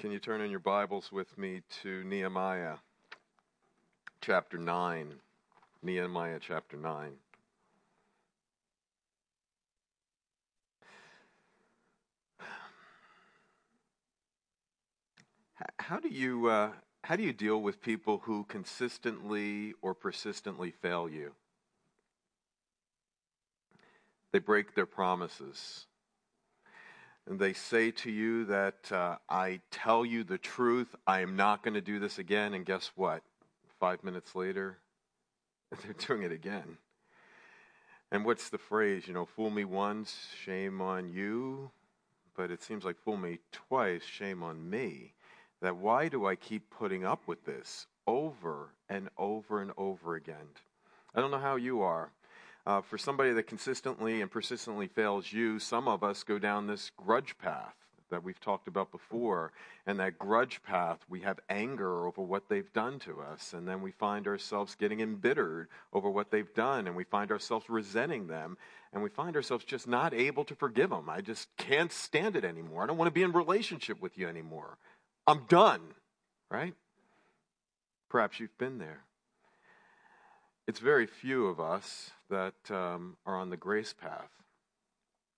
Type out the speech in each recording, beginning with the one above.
Can you turn in your Bibles with me to Nehemiah chapter 9? Nehemiah chapter 9. How do you uh, how do you deal with people who consistently or persistently fail you? They break their promises and they say to you that uh, I tell you the truth, I am not going to do this again, and guess what? Five minutes later, they're doing it again. And what's the phrase? You know, fool me once, shame on you. But it seems like fool me twice, shame on me. That why do I keep putting up with this over and over and over again? I don't know how you are. Uh, for somebody that consistently and persistently fails you, some of us go down this grudge path that we've talked about before. And that grudge path, we have anger over what they've done to us. And then we find ourselves getting embittered over what they've done. And we find ourselves resenting them. And we find ourselves just not able to forgive them. I just can't stand it anymore. I don't want to be in relationship with you anymore. I'm done, right? Perhaps you've been there. It's very few of us that um, are on the grace path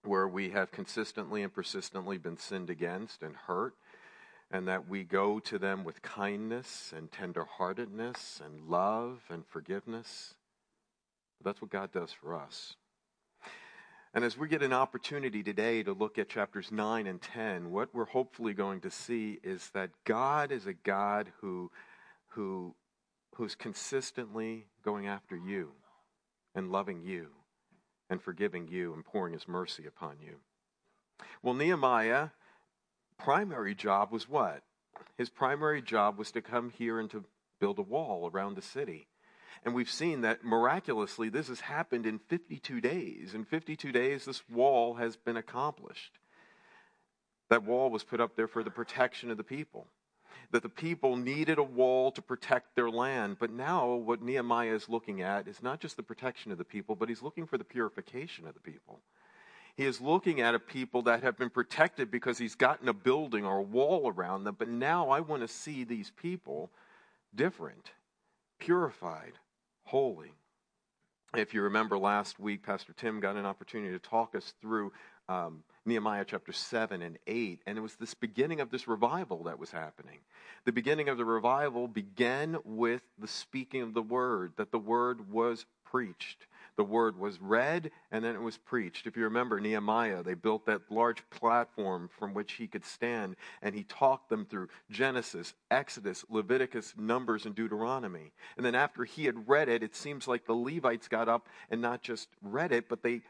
where we have consistently and persistently been sinned against and hurt, and that we go to them with kindness and tenderheartedness and love and forgiveness. That's what God does for us. And as we get an opportunity today to look at chapters 9 and 10, what we're hopefully going to see is that God is a God who, who, who's consistently going after you and loving you and forgiving you and pouring his mercy upon you. Well, Nehemiah primary job was what? His primary job was to come here and to build a wall around the city. And we've seen that miraculously this has happened in 52 days. In 52 days, this wall has been accomplished. That wall was put up there for the protection of the people that the people needed a wall to protect their land. But now, what Nehemiah is looking at is not just the protection of the people, but he's looking for the purification of the people. He is looking at a people that have been protected because he's gotten a building or a wall around them. But now I want to see these people different, purified, holy. If you remember last week, Pastor Tim got an opportunity to talk us through um, Nehemiah chapter 7 and 8. And it was this beginning of this revival that was happening. The beginning of the revival began with the speaking of the word, that the word was preached. The word was read and then it was preached. If you remember Nehemiah, they built that large platform from which he could stand and he talked them through Genesis, Exodus, Leviticus, Numbers, and Deuteronomy. And then after he had read it, it seems like the Levites got up and not just read it, but they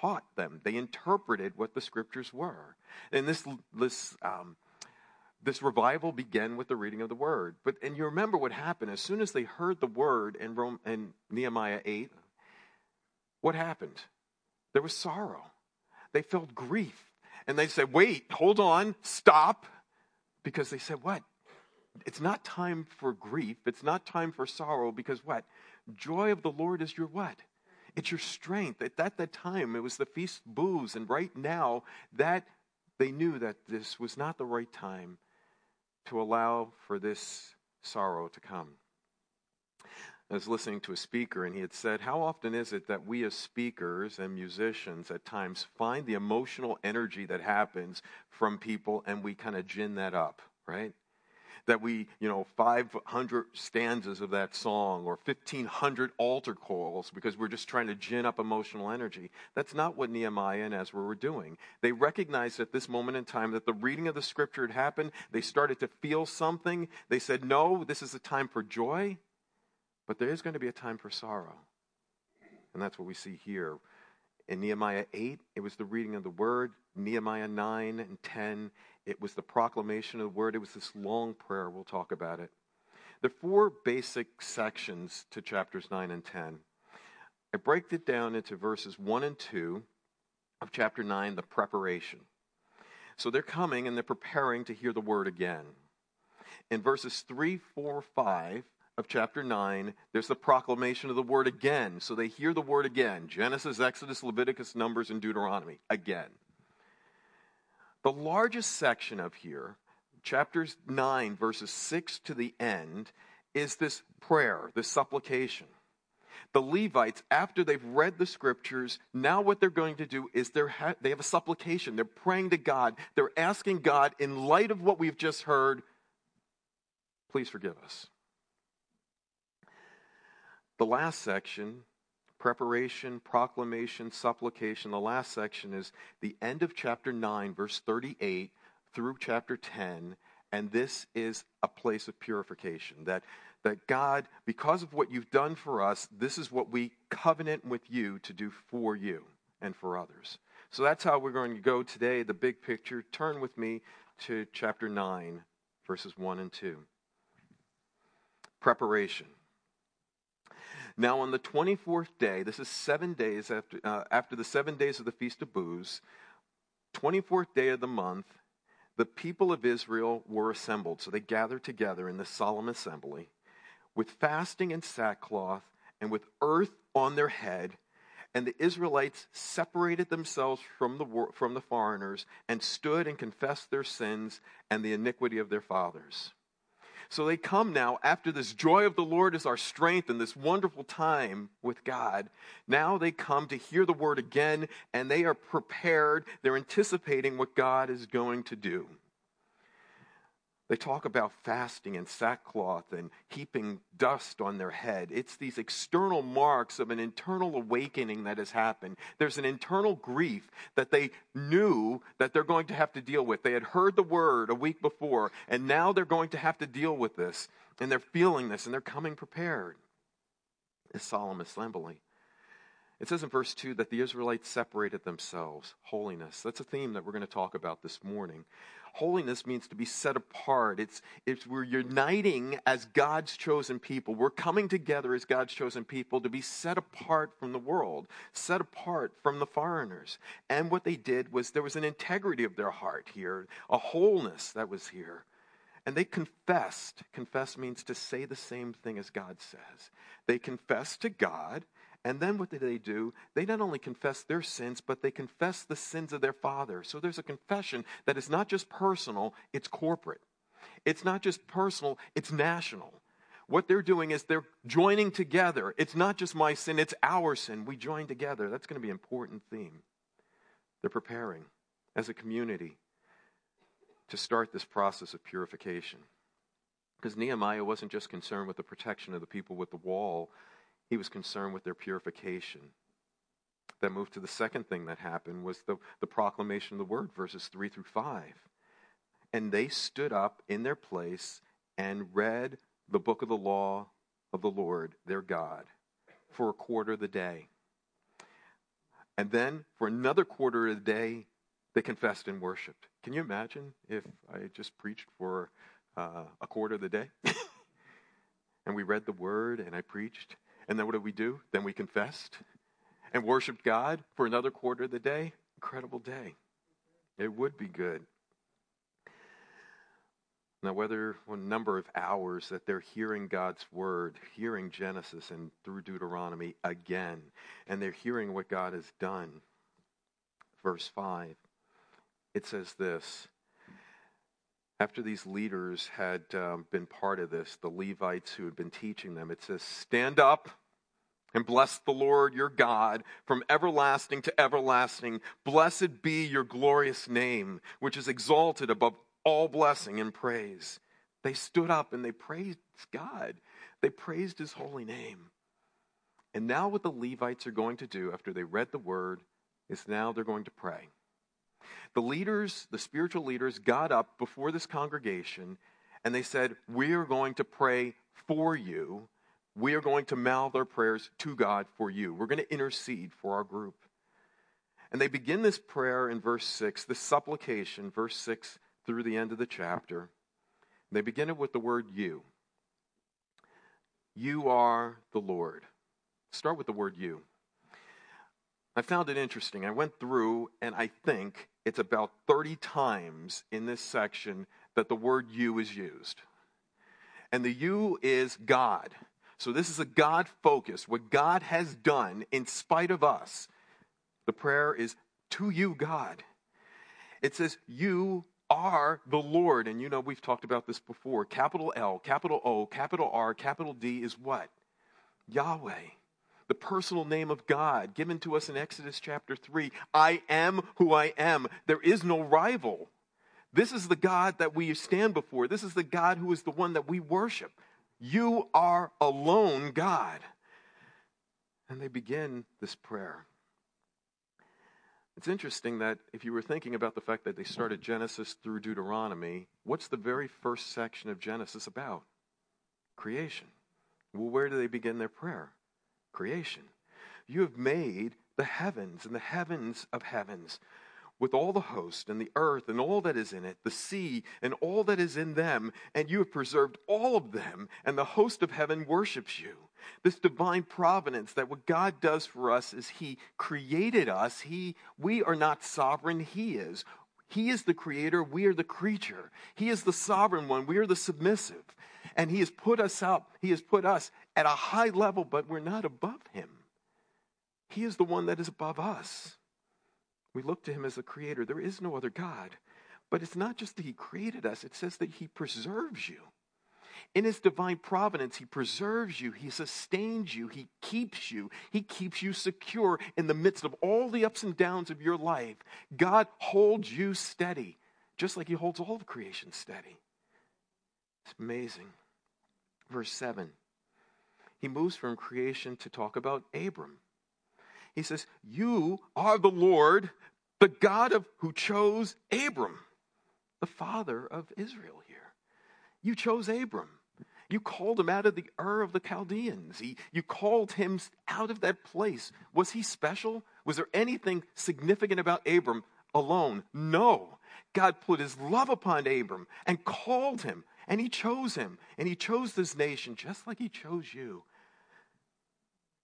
taught them. They interpreted what the scriptures were. And this, this, um, this revival began with the reading of the word. But and you remember what happened as soon as they heard the word in Rome in Nehemiah eight. What happened? There was sorrow. They felt grief, and they said, "Wait, hold on, stop," because they said, "What? It's not time for grief. It's not time for sorrow. Because what? Joy of the Lord is your what? It's your strength. At that, that time, it was the feast booths. And right now, that they knew that this was not the right time to allow for this sorrow to come. I was listening to a speaker, and he had said, How often is it that we as speakers and musicians at times find the emotional energy that happens from people and we kind of gin that up, right? That we, you know, 500 stanzas of that song or 1,500 altar calls because we're just trying to gin up emotional energy. That's not what Nehemiah and Ezra were doing. They recognized at this moment in time that the reading of the scripture had happened. They started to feel something. They said, no, this is a time for joy, but there is going to be a time for sorrow. And that's what we see here. In Nehemiah 8, it was the reading of the word. Nehemiah 9 and 10, it was the proclamation of the word. It was this long prayer. We'll talk about it. Are four basic sections to chapters 9 and 10. I break it down into verses 1 and 2 of chapter 9, the preparation. So they're coming and they're preparing to hear the word again. In verses 3, 4, 5 of chapter 9, there's the proclamation of the word again. So they hear the word again Genesis, Exodus, Leviticus, Numbers, and Deuteronomy again. The largest section of here, chapters 9, verses 6 to the end, is this prayer, this supplication. The Levites, after they've read the scriptures, now what they're going to do is they're ha- they have a supplication. They're praying to God. They're asking God, in light of what we've just heard, please forgive us. The last section preparation, proclamation, supplication. The last section is the end of chapter 9, verse 38 through chapter 10. And this is a place of purification. That, that God, because of what you've done for us, this is what we covenant with you to do for you and for others. So that's how we're going to go today, the big picture. Turn with me to chapter 9, verses 1 and 2. Preparation. Now, on the 24th day, this is seven days after, uh, after the seven days of the Feast of Booths, 24th day of the month, the people of Israel were assembled. So they gathered together in this solemn assembly with fasting and sackcloth and with earth on their head. And the Israelites separated themselves from the, from the foreigners and stood and confessed their sins and the iniquity of their fathers. So they come now after this joy of the Lord is our strength and this wonderful time with God. Now they come to hear the word again and they are prepared. They're anticipating what God is going to do. They talk about fasting and sackcloth and heaping dust on their head. It's these external marks of an internal awakening that has happened. There's an internal grief that they knew that they're going to have to deal with. They had heard the word a week before, and now they're going to have to deal with this. And they're feeling this, and they're coming prepared. This solemn assembly. It says in verse 2 that the Israelites separated themselves. Holiness. That's a theme that we're going to talk about this morning. Holiness means to be set apart. It's, it's we're uniting as God's chosen people. We're coming together as God's chosen people to be set apart from the world, set apart from the foreigners. And what they did was there was an integrity of their heart here, a wholeness that was here. And they confessed. Confess means to say the same thing as God says. They confessed to God and then what did they do? They not only confessed their sins, but they confessed the sins of their father. So there's a confession that is not just personal, it's corporate. It's not just personal, it's national. What they're doing is they're joining together. It's not just my sin, it's our sin. We join together. That's going to be an important theme. They're preparing as a community to start this process of purification. Because Nehemiah wasn't just concerned with the protection of the people with the wall, he was concerned with their purification. That moved to the second thing that happened was the, the proclamation of the word, verses 3 through 5. And they stood up in their place and read the book of the law of the Lord, their God, for a quarter of the day. And then for another quarter of the day, they confessed and worshiped. Can you imagine if I just preached for uh, a quarter of the day? and we read the word and I preached and then what did we do? Then we confessed and worshiped God for another quarter of the day. Incredible day. It would be good. Now, whether a number of hours that they're hearing God's word, hearing Genesis and through Deuteronomy again, and they're hearing what God has done. Verse 5, it says this after these leaders had um, been part of this, the Levites who had been teaching them, it says, Stand up and bless the Lord your God from everlasting to everlasting. Blessed be your glorious name, which is exalted above all blessing and praise. They stood up and they praised God. They praised his holy name. And now, what the Levites are going to do after they read the word is now they're going to pray. The leaders, the spiritual leaders, got up before this congregation and they said, We are going to pray for you we are going to mouth our prayers to God for you. We're going to intercede for our group. And they begin this prayer in verse 6, this supplication, verse 6 through the end of the chapter. They begin it with the word you. You are the Lord. Start with the word you. I found it interesting. I went through, and I think it's about 30 times in this section that the word you is used. And the you is God. So this is a God focus, what God has done in spite of us. The prayer is to you, God. It says, You are the Lord. And you know, we've talked about this before. Capital L, capital O, capital R, capital D is what? Yahweh. The personal name of God given to us in Exodus chapter 3. I am who I am. There is no rival. This is the God that we stand before. This is the God who is the one that we worship. You are alone God. And they begin this prayer. It's interesting that if you were thinking about the fact that they started Genesis through Deuteronomy, what's the very first section of Genesis about? Creation. Well, where do they begin their prayer? Creation. You have made the heavens and the heavens of heavens with all the host and the earth and all that is in it, the sea and all that is in them, and you have preserved all of them, and the host of heaven worships you. This divine providence that what God does for us is He created us. He, we are not sovereign, He is. He is the creator, we are the creature. He is the sovereign one, we are the submissive. And He has put us up, He has put us at a high level, but we're not above Him. He is the one that is above us. We look to him as the creator. There is no other God. But it's not just that he created us, it says that he preserves you. In his divine providence, he preserves you, he sustains you, he keeps you, he keeps you secure in the midst of all the ups and downs of your life. God holds you steady, just like he holds all of creation steady. It's amazing. Verse 7. He moves from creation to talk about Abram. He says, You are the Lord, the God of who chose Abram, the father of Israel here. You chose Abram. You called him out of the Ur of the Chaldeans. He, you called him out of that place. Was he special? Was there anything significant about Abram alone? No. God put his love upon Abram and called him, and he chose him, and he chose this nation just like he chose you.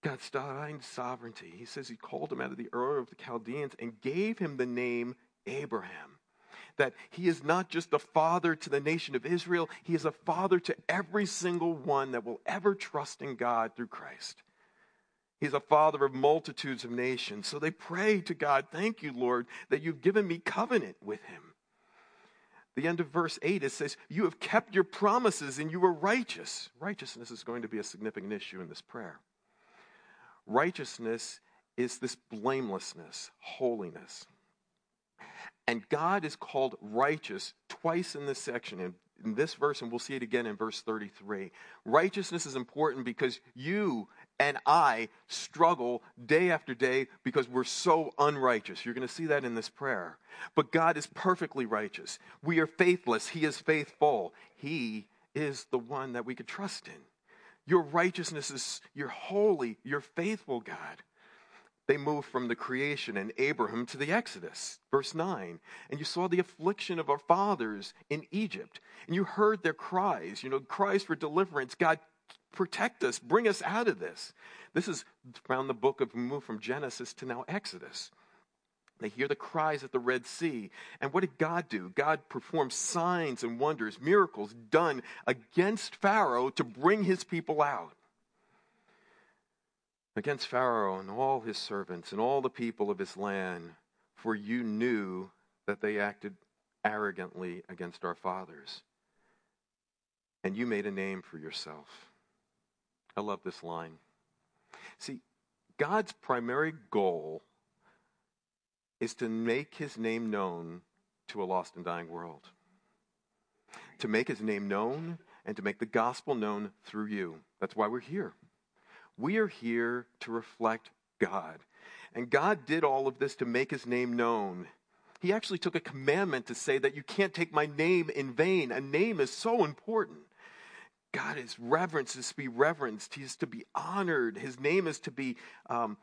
God's divine sovereignty. He says he called him out of the Ur of the Chaldeans and gave him the name Abraham. That he is not just a father to the nation of Israel, he is a father to every single one that will ever trust in God through Christ. He's a father of multitudes of nations. So they pray to God, Thank you, Lord, that you've given me covenant with him. The end of verse 8, it says, You have kept your promises and you were righteous. Righteousness is going to be a significant issue in this prayer. Righteousness is this blamelessness, holiness. And God is called righteous twice in this section. In, in this verse, and we'll see it again in verse 33. Righteousness is important because you and I struggle day after day because we're so unrighteous. You're going to see that in this prayer. But God is perfectly righteous. We are faithless. He is faithful. He is the one that we could trust in. Your righteousness is, you're holy, you're faithful, God. They moved from the creation and Abraham to the Exodus, verse 9. And you saw the affliction of our fathers in Egypt. And you heard their cries, you know, cries for deliverance. God, protect us, bring us out of this. This is found the book of move from Genesis to now Exodus. They hear the cries at the Red Sea. And what did God do? God performed signs and wonders, miracles done against Pharaoh to bring his people out. Against Pharaoh and all his servants and all the people of his land, for you knew that they acted arrogantly against our fathers. And you made a name for yourself. I love this line. See, God's primary goal is to make his name known to a lost and dying world. To make his name known and to make the gospel known through you. That's why we're here. We are here to reflect God. And God did all of this to make his name known. He actually took a commandment to say that you can't take my name in vain. A name is so important. God is reverenced, is to be reverenced. He is to be honored. His name is to be um,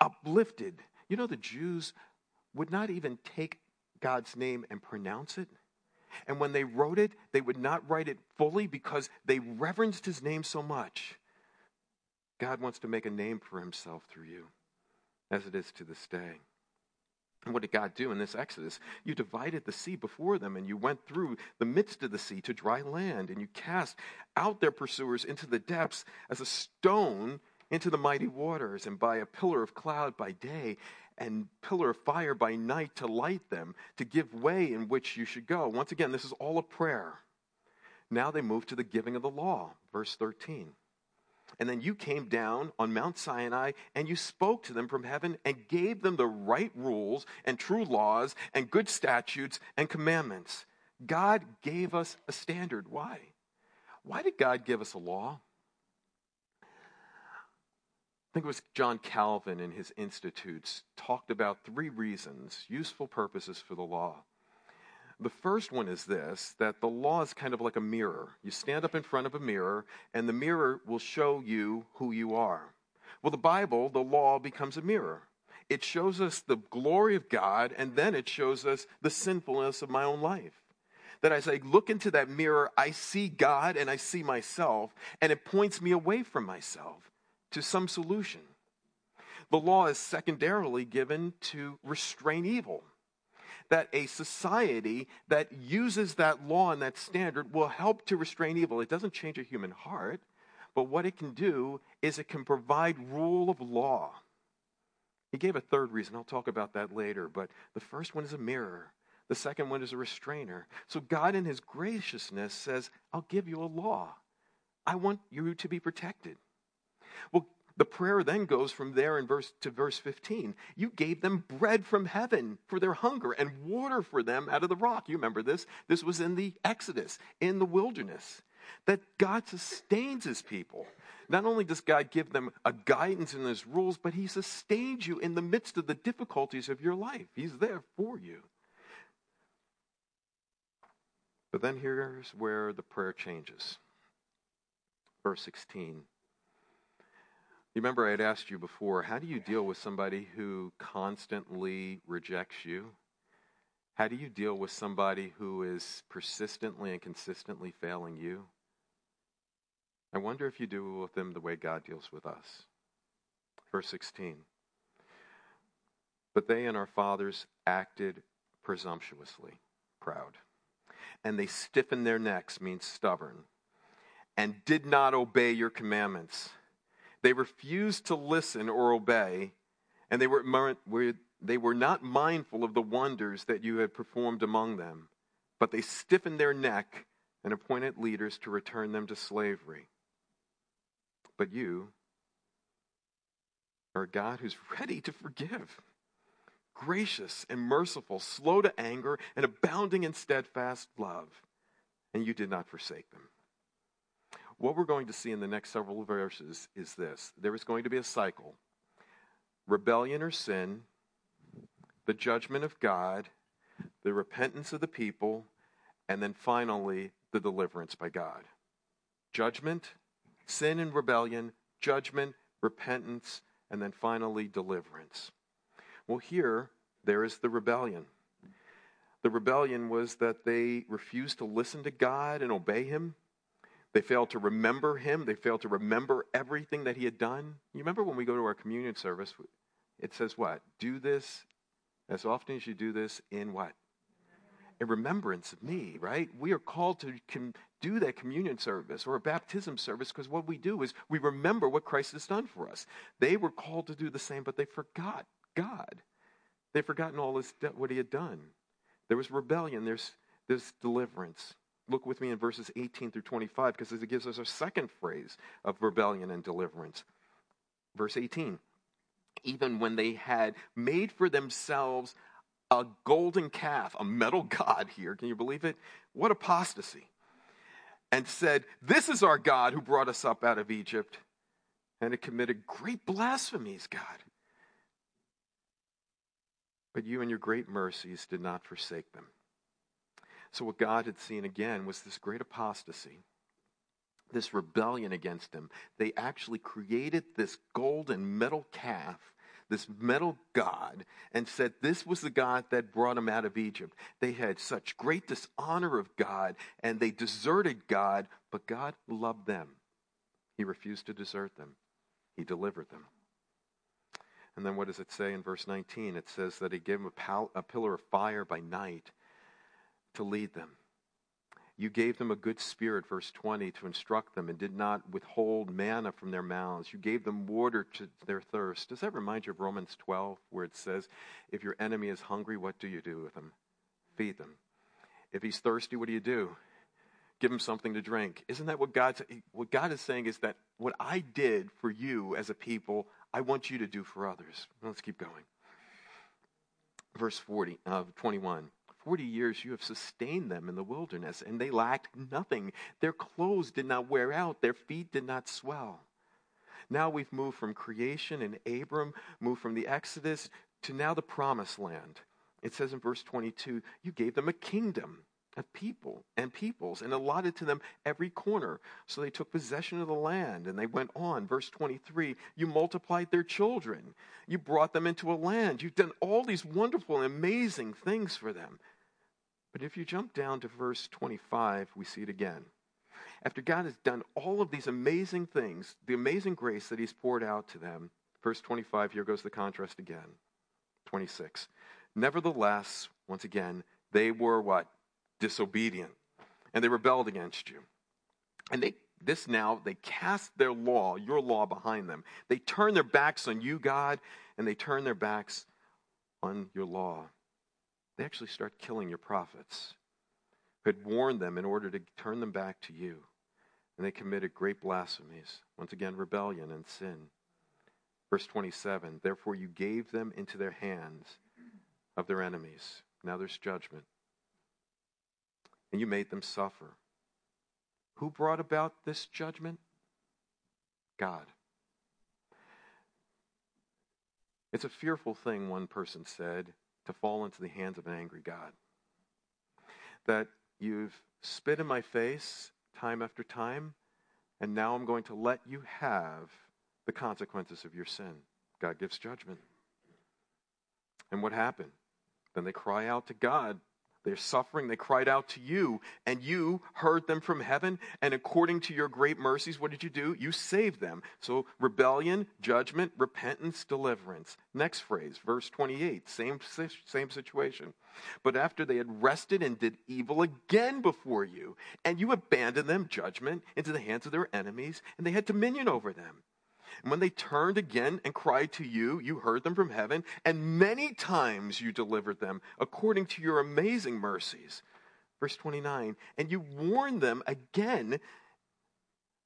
uplifted. You know, the Jews would not even take God's name and pronounce it. And when they wrote it, they would not write it fully because they reverenced his name so much. God wants to make a name for himself through you, as it is to this day. And what did God do in this Exodus? You divided the sea before them, and you went through the midst of the sea to dry land, and you cast out their pursuers into the depths as a stone into the mighty waters, and by a pillar of cloud by day and pillar of fire by night to light them, to give way in which you should go. Once again, this is all a prayer. Now they move to the giving of the law, verse 13. And then you came down on Mount Sinai and you spoke to them from heaven and gave them the right rules and true laws and good statutes and commandments. God gave us a standard. Why? Why did God give us a law? I think it was John Calvin in his Institutes talked about three reasons, useful purposes for the law. The first one is this that the law is kind of like a mirror. You stand up in front of a mirror, and the mirror will show you who you are. Well, the Bible, the law, becomes a mirror. It shows us the glory of God, and then it shows us the sinfulness of my own life. That as I look into that mirror, I see God and I see myself, and it points me away from myself to some solution. The law is secondarily given to restrain evil that a society that uses that law and that standard will help to restrain evil. It doesn't change a human heart, but what it can do is it can provide rule of law. He gave a third reason. I'll talk about that later, but the first one is a mirror. The second one is a restrainer. So God, in His graciousness, says, I'll give you a law. I want you to be protected. Well, the prayer then goes from there in verse to verse 15. You gave them bread from heaven for their hunger and water for them out of the rock. You remember this? This was in the Exodus, in the wilderness. That God sustains his people. Not only does God give them a guidance in his rules, but he sustains you in the midst of the difficulties of your life. He's there for you. But then here's where the prayer changes. Verse 16 you remember I had asked you before, how do you deal with somebody who constantly rejects you? How do you deal with somebody who is persistently and consistently failing you? I wonder if you deal with them the way God deals with us. Verse 16. But they and our fathers acted presumptuously, proud. And they stiffened their necks, means stubborn, and did not obey your commandments. They refused to listen or obey, and they were, they were not mindful of the wonders that you had performed among them, but they stiffened their neck and appointed leaders to return them to slavery. But you are a God who's ready to forgive, gracious and merciful, slow to anger, and abounding in steadfast love. And you did not forsake them. What we're going to see in the next several verses is this there is going to be a cycle rebellion or sin, the judgment of God, the repentance of the people, and then finally the deliverance by God. Judgment, sin and rebellion, judgment, repentance, and then finally deliverance. Well, here, there is the rebellion. The rebellion was that they refused to listen to God and obey Him. They failed to remember him. They failed to remember everything that he had done. You remember when we go to our communion service, it says what? Do this as often as you do this in what? In remembrance of me, right? We are called to do that communion service or a baptism service because what we do is we remember what Christ has done for us. They were called to do the same, but they forgot God. They've forgotten all this, what he had done. There was rebellion, there's, there's deliverance. Look with me in verses 18 through 25 because it gives us a second phrase of rebellion and deliverance. Verse 18 Even when they had made for themselves a golden calf, a metal god here, can you believe it? What apostasy. And said, This is our God who brought us up out of Egypt. And it committed great blasphemies, God. But you and your great mercies did not forsake them. So, what God had seen again was this great apostasy, this rebellion against Him. They actually created this golden metal calf, this metal God, and said this was the God that brought them out of Egypt. They had such great dishonor of God, and they deserted God, but God loved them. He refused to desert them, He delivered them. And then what does it say in verse 19? It says that he gave them a, pal- a pillar of fire by night to lead them. You gave them a good spirit, verse 20, to instruct them and did not withhold manna from their mouths. You gave them water to their thirst. Does that remind you of Romans 12, where it says, If your enemy is hungry, what do you do with him? Feed them. If he's thirsty, what do you do? Give him something to drink. Isn't that what God, what God is saying is that what I did for you as a people, I want you to do for others. Let's keep going. Verse 40, uh, 21. Forty years you have sustained them in the wilderness, and they lacked nothing. Their clothes did not wear out, their feet did not swell. Now we've moved from creation and Abram, moved from the Exodus to now the promised land. It says in verse 22 you gave them a kingdom of people and peoples and allotted to them every corner. So they took possession of the land and they went on. Verse 23 You multiplied their children, you brought them into a land, you've done all these wonderful and amazing things for them. But if you jump down to verse 25, we see it again. After God has done all of these amazing things, the amazing grace that He's poured out to them, verse 25, here goes the contrast again. 26. Nevertheless, once again, they were what? disobedient and they rebelled against you. And they this now they cast their law, your law behind them. They turn their backs on you, God, and they turn their backs on your law. They actually start killing your prophets who had warned them in order to turn them back to you. And they committed great blasphemies. Once again, rebellion and sin. Verse 27 Therefore you gave them into their hands of their enemies. Now there's judgment and you made them suffer. Who brought about this judgment? God. It's a fearful thing, one person said, to fall into the hands of an angry God. That you've spit in my face time after time, and now I'm going to let you have the consequences of your sin. God gives judgment. And what happened? Then they cry out to God they're suffering. They cried out to you, and you heard them from heaven. And according to your great mercies, what did you do? You saved them. So, rebellion, judgment, repentance, deliverance. Next phrase, verse 28, same, same situation. But after they had rested and did evil again before you, and you abandoned them, judgment, into the hands of their enemies, and they had dominion over them. And when they turned again and cried to you, you heard them from heaven, and many times you delivered them according to your amazing mercies. Verse 29 And you warned them again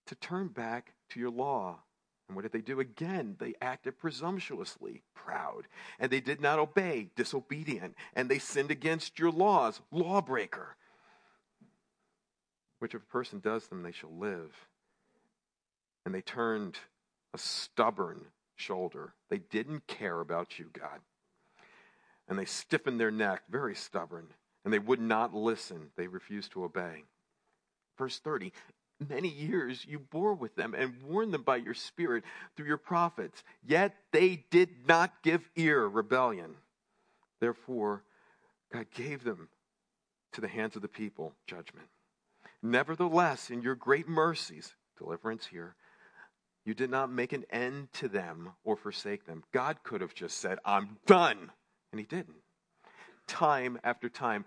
to turn back to your law. And what did they do again? They acted presumptuously, proud, and they did not obey, disobedient, and they sinned against your laws, lawbreaker. Which if a person does them, they shall live. And they turned a stubborn shoulder. They didn't care about you, God. And they stiffened their neck, very stubborn, and they would not listen. They refused to obey. Verse 30 Many years you bore with them and warned them by your Spirit through your prophets, yet they did not give ear, rebellion. Therefore, God gave them to the hands of the people, judgment. Nevertheless, in your great mercies, deliverance here, you did not make an end to them or forsake them. God could have just said, I'm done. And He didn't. Time after time.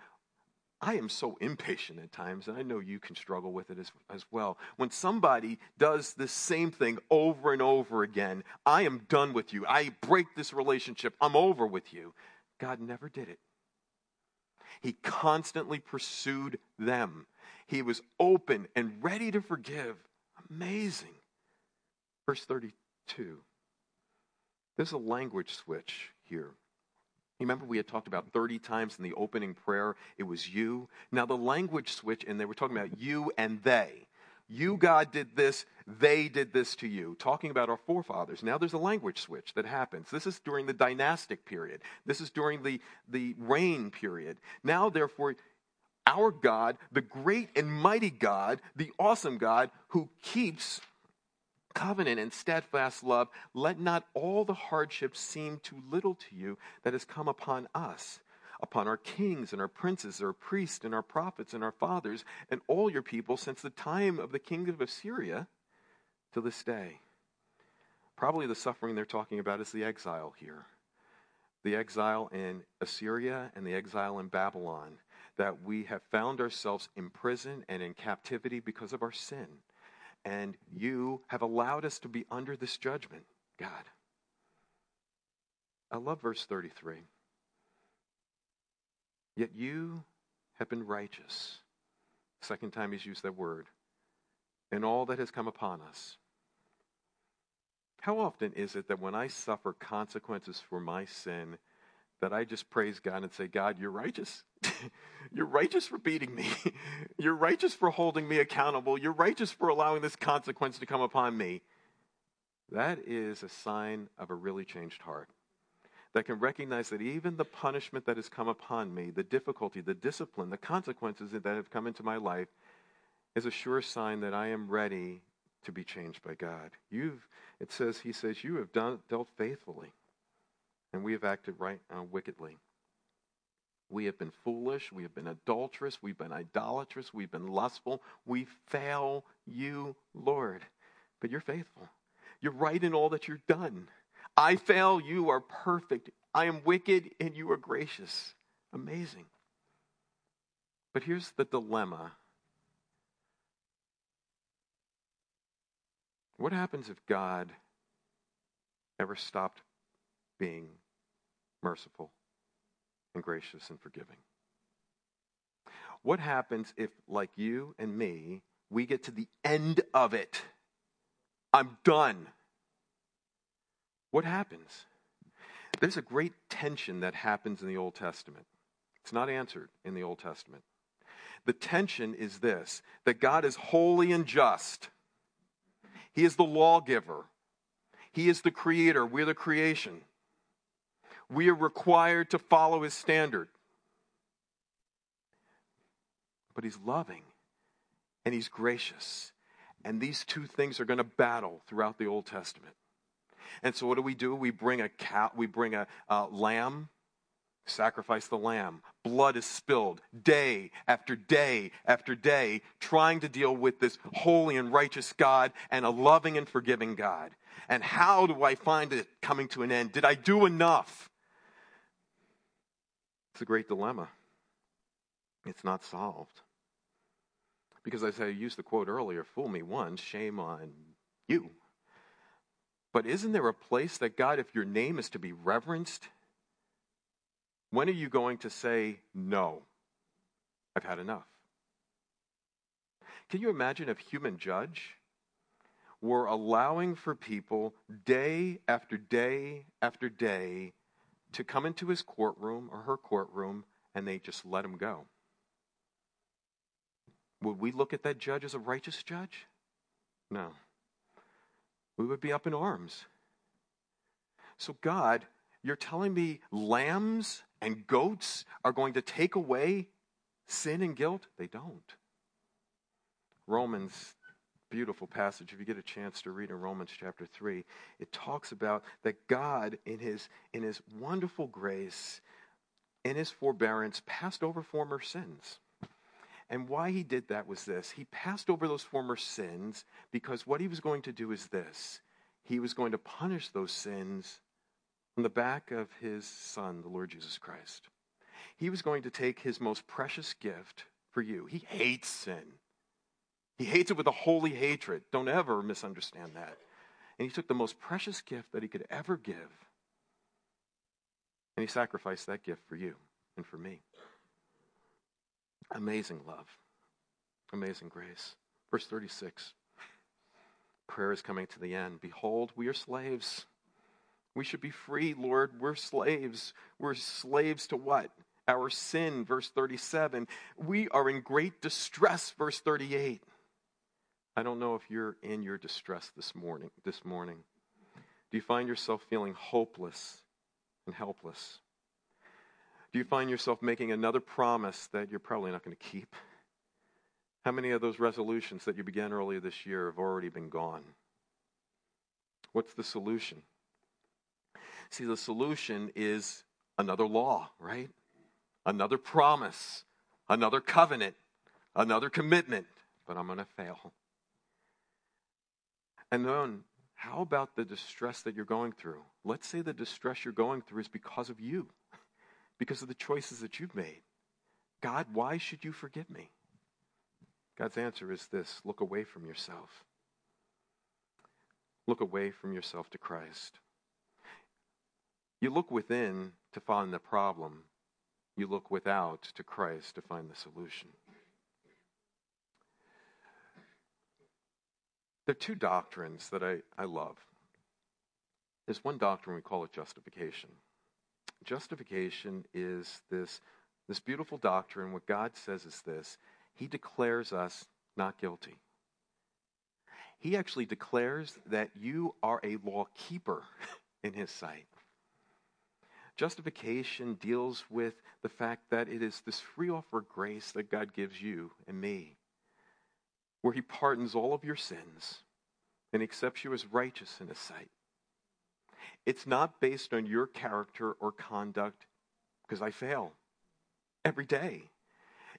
I am so impatient at times, and I know you can struggle with it as, as well. When somebody does the same thing over and over again, I am done with you. I break this relationship. I'm over with you. God never did it. He constantly pursued them. He was open and ready to forgive. Amazing. Verse 32. There's a language switch here. Remember we had talked about 30 times in the opening prayer, it was you. Now the language switch, and they were talking about you and they. You, God, did this, they did this to you. Talking about our forefathers. Now there's a language switch that happens. This is during the dynastic period, this is during the, the reign period. Now, therefore, our God, the great and mighty God, the awesome God who keeps covenant and steadfast love, let not all the hardships seem too little to you that has come upon us, upon our kings and our princes, our priests and our prophets and our fathers, and all your people since the time of the kingdom of Assyria to this day. Probably the suffering they're talking about is the exile here. The exile in Assyria and the exile in Babylon. that we have found ourselves in prison and in captivity because of our sin. And you have allowed us to be under this judgment, God. I love verse 33. Yet you have been righteous. Second time he's used that word. In all that has come upon us. How often is it that when I suffer consequences for my sin, that I just praise God and say, God, you're righteous. you're righteous for beating me. you're righteous for holding me accountable. You're righteous for allowing this consequence to come upon me. That is a sign of a really changed heart that can recognize that even the punishment that has come upon me, the difficulty, the discipline, the consequences that have come into my life, is a sure sign that I am ready to be changed by God. You've, it says, He says, you have done, dealt faithfully, and we have acted right uh, wickedly. We have been foolish. We have been adulterous. We've been idolatrous. We've been lustful. We fail you, Lord. But you're faithful. You're right in all that you've done. I fail. You are perfect. I am wicked, and you are gracious. Amazing. But here's the dilemma What happens if God ever stopped being merciful and gracious and forgiving? What happens if, like you and me, we get to the end of it? I'm done. What happens? There's a great tension that happens in the Old Testament. It's not answered in the Old Testament. The tension is this that God is holy and just he is the lawgiver. He is the creator. We're the creation. We are required to follow his standard. But he's loving and he's gracious. And these two things are going to battle throughout the Old Testament. And so what do we do? We bring a cow, we bring a, lamb sacrifice the lamb. Blood is spilled day after day after day, trying to deal with this holy and righteous God and a loving and forgiving God. And how do I find it coming to an end? Did I do enough? It's a great dilemma. It's not solved. Because as I used the quote earlier, fool me once, shame on you. But isn't there a place that God, if your name is to be reverenced, when are you going to say, no, I've had enough? Can you imagine if human judge were allowing for people day after day after day to come into his courtroom or her courtroom and they just let him go? Would we look at that judge as a righteous judge? No. We would be up in arms. So, God, you're telling me lambs and goats are going to take away sin and guilt? They don't. Romans, beautiful passage. If you get a chance to read in Romans chapter 3, it talks about that God, in his, in his wonderful grace, in his forbearance, passed over former sins. And why he did that was this he passed over those former sins because what he was going to do is this he was going to punish those sins on the back of his son, the Lord Jesus Christ. He was going to take his most precious gift for you. He hates sin. He hates it with a holy hatred. Don't ever misunderstand that. And he took the most precious gift that he could ever give, and he sacrificed that gift for you and for me. Amazing love. Amazing grace. Verse 36. Prayer is coming to the end. Behold, we are slaves. We should be free, Lord. We're slaves. We're slaves to what? Our sin, verse 37. We are in great distress, verse 38. I don't know if you're in your distress this morning. This morning. Do you find yourself feeling hopeless and helpless? Do you find yourself making another promise that you're probably not going to keep? How many of those resolutions that you began earlier this year have already been gone? What's the solution? See, the solution is another law, right? Another promise, another covenant, another commitment, but I'm going to fail. And then, how about the distress that you're going through? Let's say the distress you're going through is because of you, because of the choices that you've made. God, why should you forgive me? God's answer is this look away from yourself. Look away from yourself to Christ. You look within to find the problem, you look without to Christ to find the solution. There are two doctrines that I, I love. There's one doctrine we call it justification. Justification is this, this beautiful doctrine. What God says is this He declares us not guilty. He actually declares that you are a law keeper in His sight. Justification deals with the fact that it is this free offer of grace that God gives you and me where he pardons all of your sins and accepts you as righteous in his sight. It's not based on your character or conduct, because I fail every day.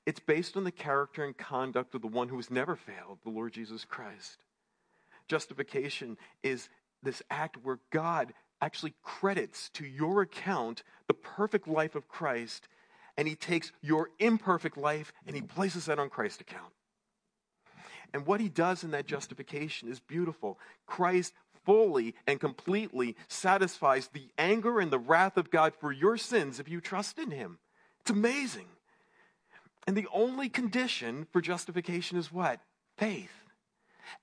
It's based on the character and conduct of the one who has never failed, the Lord Jesus Christ. Justification is this act where God actually credits to your account the perfect life of Christ, and he takes your imperfect life and he places that on Christ's account. And what he does in that justification is beautiful. Christ fully and completely satisfies the anger and the wrath of God for your sins if you trust in him. It's amazing. And the only condition for justification is what? Faith.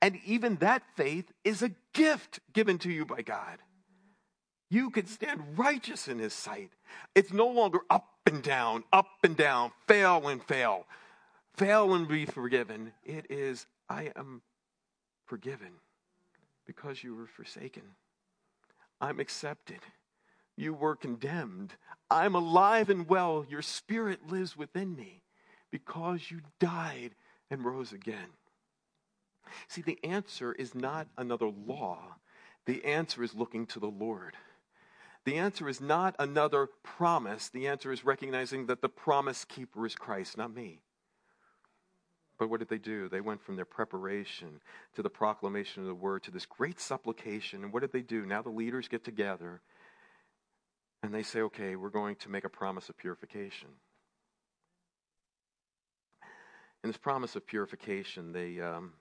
And even that faith is a gift given to you by God. You can stand righteous in his sight. It's no longer up and down, up and down, fail and fail, fail and be forgiven. It is I am forgiven because you were forsaken. I'm accepted. You were condemned. I'm alive and well. Your spirit lives within me because you died and rose again. See, the answer is not another law, the answer is looking to the Lord. The answer is not another promise. The answer is recognizing that the promise keeper is Christ, not me. But what did they do? They went from their preparation to the proclamation of the word to this great supplication. And what did they do? Now the leaders get together and they say, okay, we're going to make a promise of purification. In this promise of purification, they um,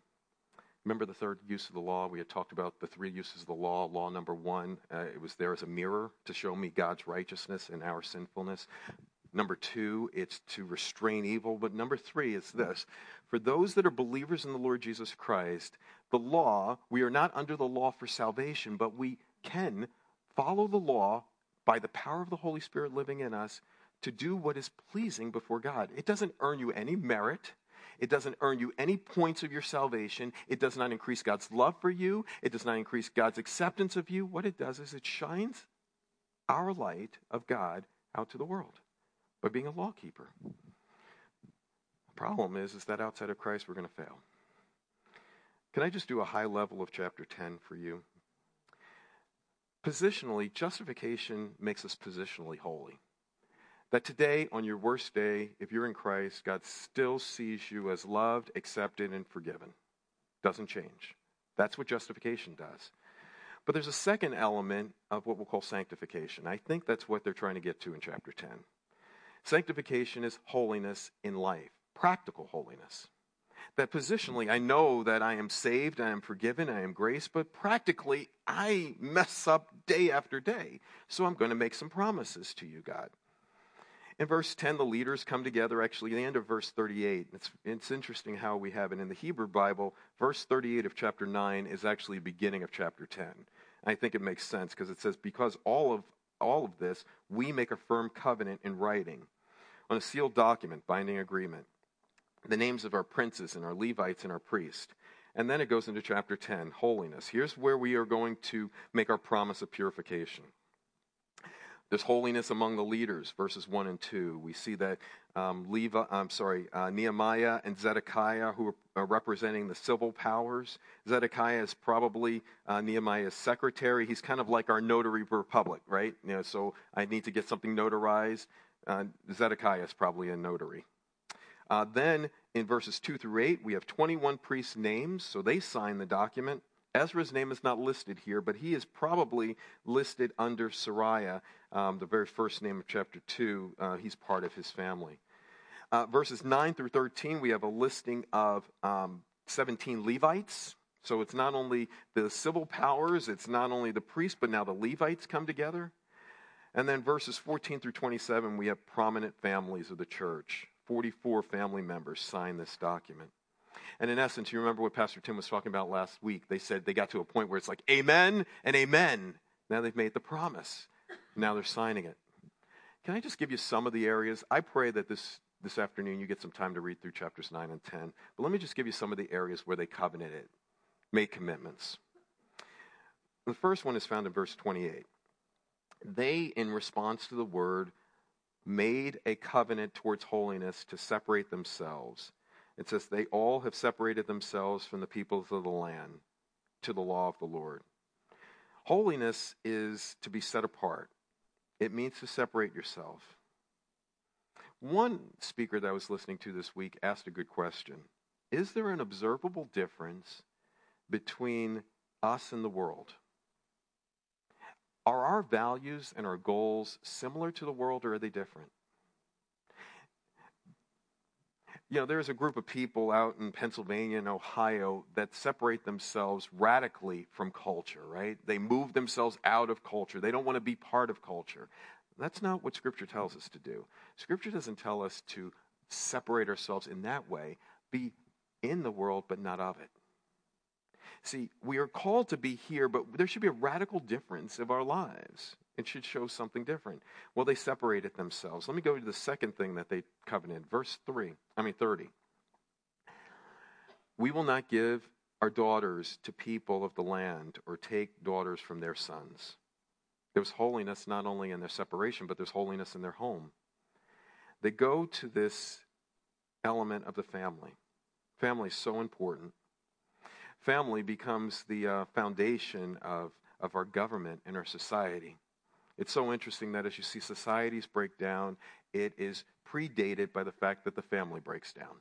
remember the third use of the law. We had talked about the three uses of the law. Law number one, uh, it was there as a mirror to show me God's righteousness and our sinfulness. Number two, it's to restrain evil. But number three is this for those that are believers in the Lord Jesus Christ, the law, we are not under the law for salvation, but we can follow the law by the power of the Holy Spirit living in us to do what is pleasing before God. It doesn't earn you any merit. It doesn't earn you any points of your salvation. It does not increase God's love for you. It does not increase God's acceptance of you. What it does is it shines our light of God out to the world by being a law keeper. The problem is, is that outside of Christ, we're going to fail. Can I just do a high level of chapter 10 for you? Positionally, justification makes us positionally holy. That today, on your worst day, if you're in Christ, God still sees you as loved, accepted, and forgiven. Doesn't change. That's what justification does. But there's a second element of what we'll call sanctification. I think that's what they're trying to get to in chapter 10. Sanctification is holiness in life, practical holiness. That positionally, I know that I am saved, I am forgiven, I am graced, but practically, I mess up day after day. So I'm going to make some promises to you, God. In verse 10, the leaders come together, actually, the end of verse 38. It's, it's interesting how we have it in the Hebrew Bible. Verse 38 of chapter 9 is actually beginning of chapter 10. I think it makes sense because it says, Because all of all of this, we make a firm covenant in writing on a sealed document, binding agreement, the names of our princes and our Levites and our priests. And then it goes into chapter 10, holiness. Here's where we are going to make our promise of purification. There's holiness among the leaders, verses 1 and 2. We see that um, Levi, I'm sorry, uh, Nehemiah and Zedekiah, who are representing the civil powers. Zedekiah is probably uh, Nehemiah's secretary. He's kind of like our notary republic, right? You know, so I need to get something notarized. Uh, Zedekiah is probably a notary. Uh, then in verses 2 through 8, we have 21 priests' names, so they sign the document. Ezra's name is not listed here, but he is probably listed under Seraiah, um, the very first name of chapter 2. Uh, he's part of his family. Uh, verses 9 through 13, we have a listing of um, 17 Levites. So it's not only the civil powers, it's not only the priests, but now the Levites come together. And then verses 14 through 27, we have prominent families of the church. 44 family members sign this document. And in essence, you remember what Pastor Tim was talking about last week. They said they got to a point where it's like, Amen and Amen. Now they've made the promise. Now they're signing it. Can I just give you some of the areas? I pray that this, this afternoon you get some time to read through chapters 9 and 10. But let me just give you some of the areas where they covenanted, made commitments. The first one is found in verse 28. They, in response to the word, made a covenant towards holiness to separate themselves. It says, They all have separated themselves from the peoples of the land to the law of the Lord. Holiness is to be set apart, it means to separate yourself. One speaker that I was listening to this week asked a good question Is there an observable difference between us and the world? Are our values and our goals similar to the world or are they different? You know, there's a group of people out in Pennsylvania and Ohio that separate themselves radically from culture, right? They move themselves out of culture. They don't want to be part of culture. That's not what Scripture tells us to do. Scripture doesn't tell us to separate ourselves in that way, be in the world, but not of it. See, we are called to be here, but there should be a radical difference of our lives. It should show something different. Well, they separated themselves. Let me go to the second thing that they covenanted. Verse 3, I mean 30. We will not give our daughters to people of the land or take daughters from their sons. There's holiness not only in their separation, but there's holiness in their home. They go to this element of the family. Family is so important family becomes the uh, foundation of, of our government and our society. It's so interesting that as you see societies break down, it is predated by the fact that the family breaks down.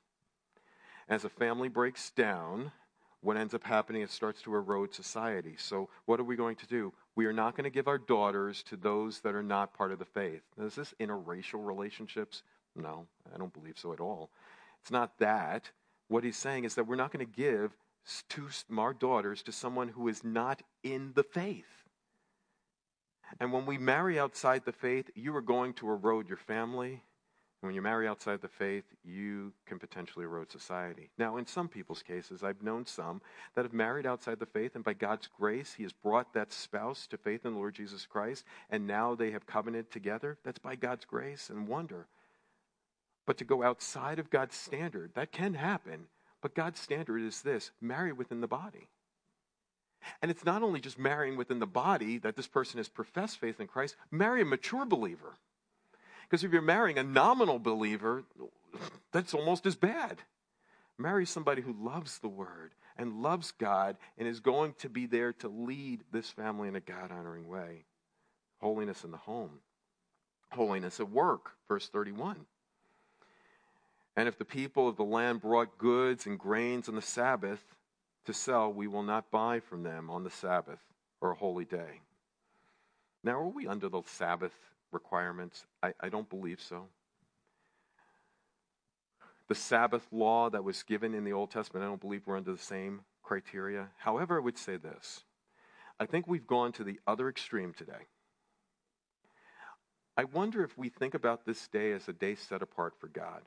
As a family breaks down, what ends up happening, it starts to erode society. So, what are we going to do? We are not going to give our daughters to those that are not part of the faith. Now, is this interracial relationships? No, I don't believe so at all. It's not that. What he's saying is that we're not going to give to our daughters to someone who is not in the faith. And when we marry outside the faith, you are going to erode your family. And when you marry outside the faith, you can potentially erode society. Now, in some people's cases, I've known some that have married outside the faith, and by God's grace, He has brought that spouse to faith in the Lord Jesus Christ, and now they have covenanted together. That's by God's grace and wonder. But to go outside of God's standard, that can happen. But God's standard is this marry within the body. And it's not only just marrying within the body that this person has professed faith in Christ, marry a mature believer. Because if you're marrying a nominal believer, that's almost as bad. Marry somebody who loves the word and loves God and is going to be there to lead this family in a God honoring way. Holiness in the home, holiness at work, verse 31. And if the people of the land brought goods and grains on the Sabbath to sell, we will not buy from them on the Sabbath or a holy day. Now, are we under the Sabbath requirements? I, I don't believe so. The Sabbath law that was given in the Old Testament, I don't believe we're under the same criteria. However, I would say this I think we've gone to the other extreme today. I wonder if we think about this day as a day set apart for God.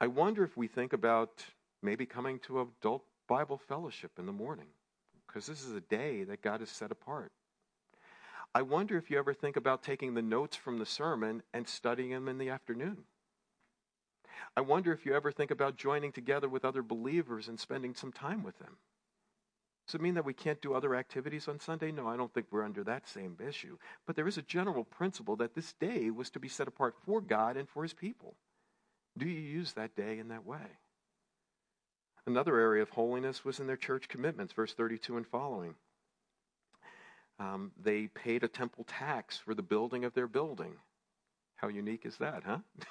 I wonder if we think about maybe coming to adult Bible fellowship in the morning, because this is a day that God has set apart. I wonder if you ever think about taking the notes from the sermon and studying them in the afternoon. I wonder if you ever think about joining together with other believers and spending some time with them. Does it mean that we can't do other activities on Sunday? No, I don't think we're under that same issue. But there is a general principle that this day was to be set apart for God and for his people. Do you use that day in that way? Another area of holiness was in their church commitments, verse 32 and following. Um, they paid a temple tax for the building of their building. How unique is that, huh?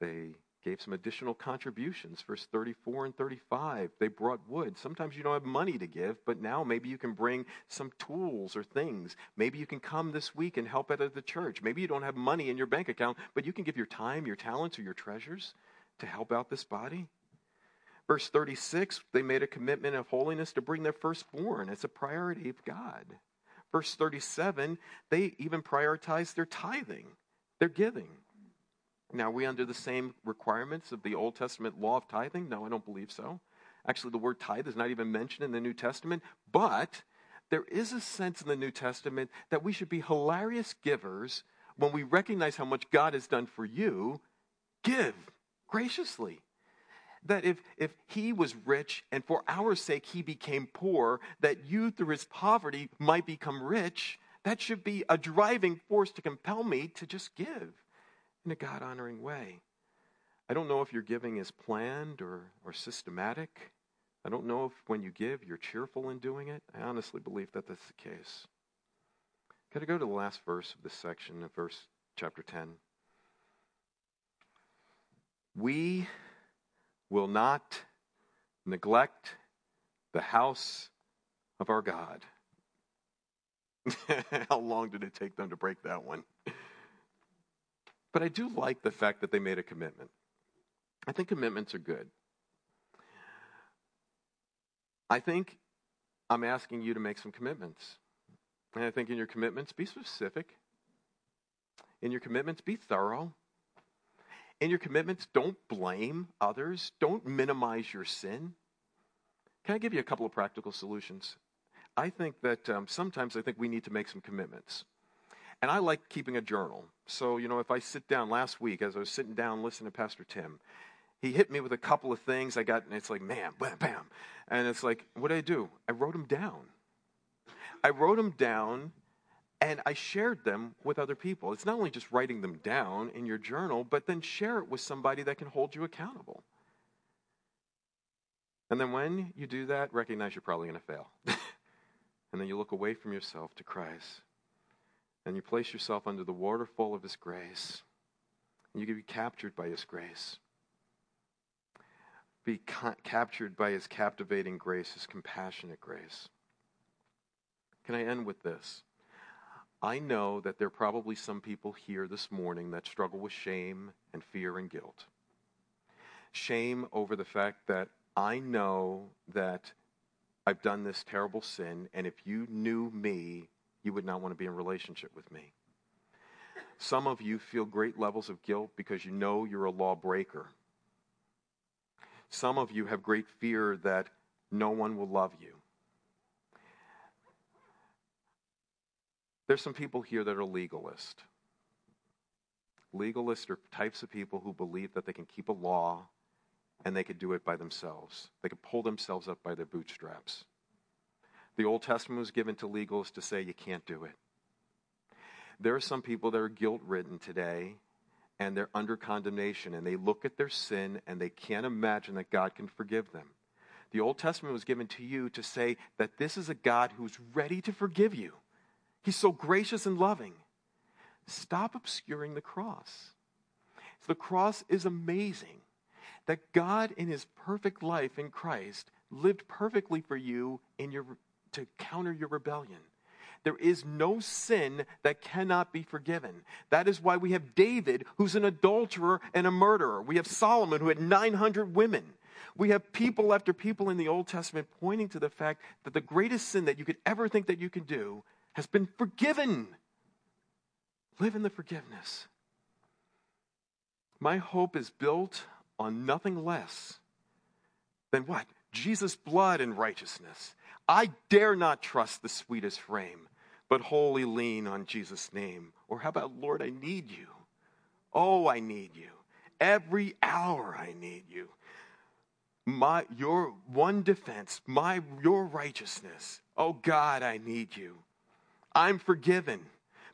they gave some additional contributions. Verse 34 and 35, they brought wood. Sometimes you don't have money to give, but now maybe you can bring some tools or things. Maybe you can come this week and help out at the church. Maybe you don't have money in your bank account, but you can give your time, your talents, or your treasures to help out this body. Verse 36, they made a commitment of holiness to bring their firstborn. It's a priority of God. Verse 37, they even prioritized their tithing, their giving. Now, are we under the same requirements of the Old Testament law of tithing? No, I don't believe so. Actually, the word tithe is not even mentioned in the New Testament, but there is a sense in the New Testament that we should be hilarious givers when we recognize how much God has done for you. Give graciously. That if, if he was rich and for our sake he became poor, that you through his poverty might become rich, that should be a driving force to compel me to just give in a God honoring way. I don't know if your giving is planned or, or systematic. I don't know if when you give, you're cheerful in doing it. I honestly believe that that's the case. Got to go to the last verse of this section of verse chapter 10. We will not neglect the house of our God. How long did it take them to break that one? But I do like the fact that they made a commitment. I think commitments are good. I think I'm asking you to make some commitments. And I think in your commitments, be specific. In your commitments, be thorough. In your commitments, don't blame others, don't minimize your sin. Can I give you a couple of practical solutions? I think that um, sometimes I think we need to make some commitments. And I like keeping a journal. So, you know, if I sit down last week, as I was sitting down listening to Pastor Tim, he hit me with a couple of things. I got, and it's like, man, bam, bam. And it's like, what did I do? I wrote them down. I wrote them down and I shared them with other people. It's not only just writing them down in your journal, but then share it with somebody that can hold you accountable. And then when you do that, recognize you're probably going to fail. and then you look away from yourself to Christ and you place yourself under the waterfall of His grace, and you can be captured by His grace. Be ca- captured by His captivating grace, His compassionate grace. Can I end with this? I know that there are probably some people here this morning that struggle with shame and fear and guilt. Shame over the fact that I know that I've done this terrible sin, and if you knew me, you would not want to be in relationship with me. Some of you feel great levels of guilt because you know you're a lawbreaker. Some of you have great fear that no one will love you. There's some people here that are legalist. Legalists are types of people who believe that they can keep a law and they could do it by themselves. They could pull themselves up by their bootstraps. The Old Testament was given to legalists to say you can't do it. There are some people that are guilt ridden today and they're under condemnation and they look at their sin and they can't imagine that God can forgive them. The Old Testament was given to you to say that this is a God who's ready to forgive you. He's so gracious and loving. Stop obscuring the cross. The cross is amazing that God, in his perfect life in Christ, lived perfectly for you in your to counter your rebellion. There is no sin that cannot be forgiven. That is why we have David, who's an adulterer and a murderer. We have Solomon, who had 900 women. We have people after people in the Old Testament pointing to the fact that the greatest sin that you could ever think that you can do has been forgiven. Live in the forgiveness. My hope is built on nothing less than what? Jesus' blood and righteousness. I dare not trust the sweetest frame, but wholly lean on Jesus' name. Or how about, Lord, I need you. Oh, I need you. Every hour I need you. My your one defense, my your righteousness. Oh God, I need you. I'm forgiven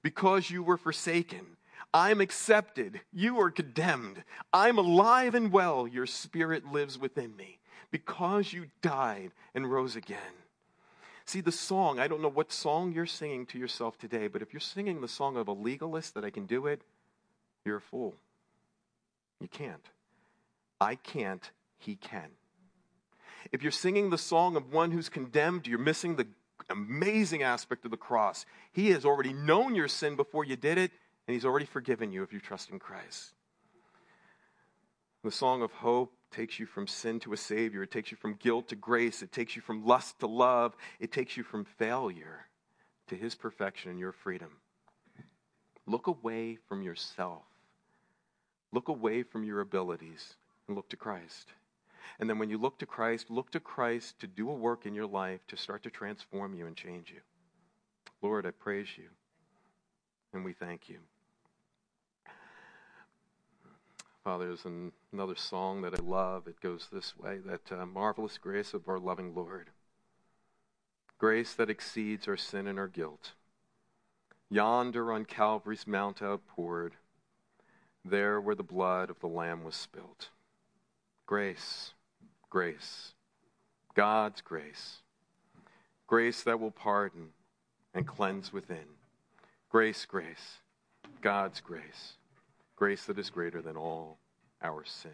because you were forsaken. I'm accepted. You are condemned. I'm alive and well. Your spirit lives within me because you died and rose again. See, the song, I don't know what song you're singing to yourself today, but if you're singing the song of a legalist that I can do it, you're a fool. You can't. I can't, he can. If you're singing the song of one who's condemned, you're missing the amazing aspect of the cross. He has already known your sin before you did it, and he's already forgiven you if you trust in Christ. The song of hope takes you from sin to a Savior. It takes you from guilt to grace. It takes you from lust to love. It takes you from failure to His perfection and your freedom. Look away from yourself. Look away from your abilities and look to Christ. And then when you look to Christ, look to Christ to do a work in your life to start to transform you and change you. Lord, I praise you and we thank you. Father, there's an, another song that I love. It goes this way that uh, marvelous grace of our loving Lord, grace that exceeds our sin and our guilt. Yonder on Calvary's mount outpoured, there where the blood of the Lamb was spilt. Grace, grace, God's grace, grace that will pardon and cleanse within. Grace, grace, God's grace grace that is greater than all our sin.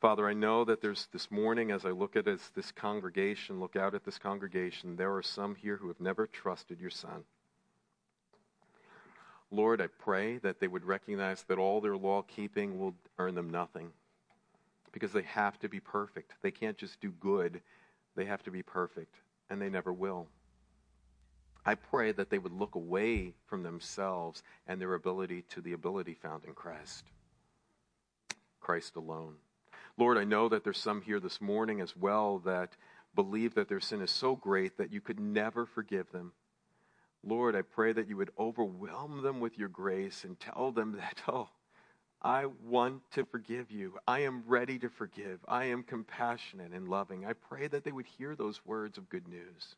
Father, I know that there's this morning, as I look at this, this congregation, look out at this congregation, there are some here who have never trusted your Son. Lord, I pray that they would recognize that all their law keeping will earn them nothing because they have to be perfect. They can't just do good, they have to be perfect, and they never will. I pray that they would look away from themselves and their ability to the ability found in Christ. Christ alone. Lord, I know that there's some here this morning as well that believe that their sin is so great that you could never forgive them. Lord, I pray that you would overwhelm them with your grace and tell them that, oh, I want to forgive you. I am ready to forgive. I am compassionate and loving. I pray that they would hear those words of good news.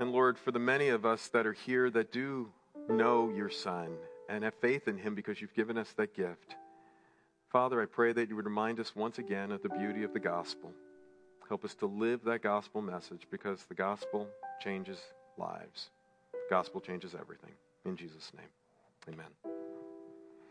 And Lord, for the many of us that are here that do know your Son and have faith in him because you've given us that gift, Father, I pray that you would remind us once again of the beauty of the gospel. Help us to live that gospel message because the gospel changes lives. The gospel changes everything. In Jesus' name, amen.